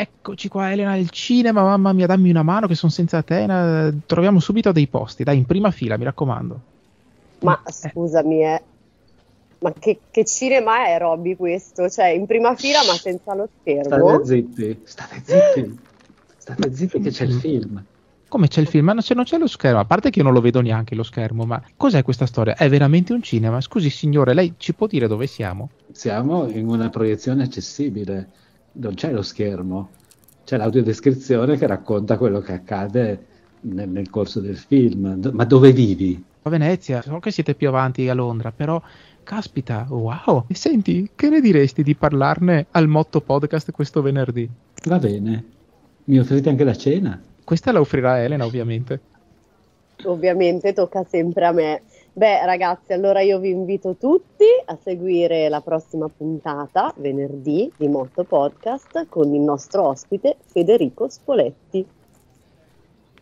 Eccoci qua, Elena, il cinema, mamma mia, dammi una mano che sono senza te. Troviamo subito dei posti, dai, in prima fila, mi raccomando. Ma eh. scusami, eh. Ma che, che, cinema è Robby questo? Cioè, in prima fila ma senza lo schermo? State zitti, state zitti, state zitti che c'è il film. Come c'è il film? Ma non c'è, non c'è, lo schermo, a parte che io non lo vedo neanche lo schermo, ma cos'è questa storia? È veramente un cinema? Scusi signore, lei ci può dire dove siamo? Siamo in una proiezione accessibile, non c'è lo schermo, c'è l'audiodescrizione che racconta quello che accade nel, nel corso del film. Ma dove vivi? A Venezia, so che siete più avanti a Londra, però Caspita, wow! E senti, che ne diresti di parlarne al Motto Podcast questo venerdì? Va bene. Mi offrite anche la cena? Questa la offrirà Elena, ovviamente. Ovviamente tocca sempre a me. Beh, ragazzi, allora io vi invito tutti a seguire la prossima puntata, venerdì, di Motto Podcast, con il nostro ospite Federico Spoletti.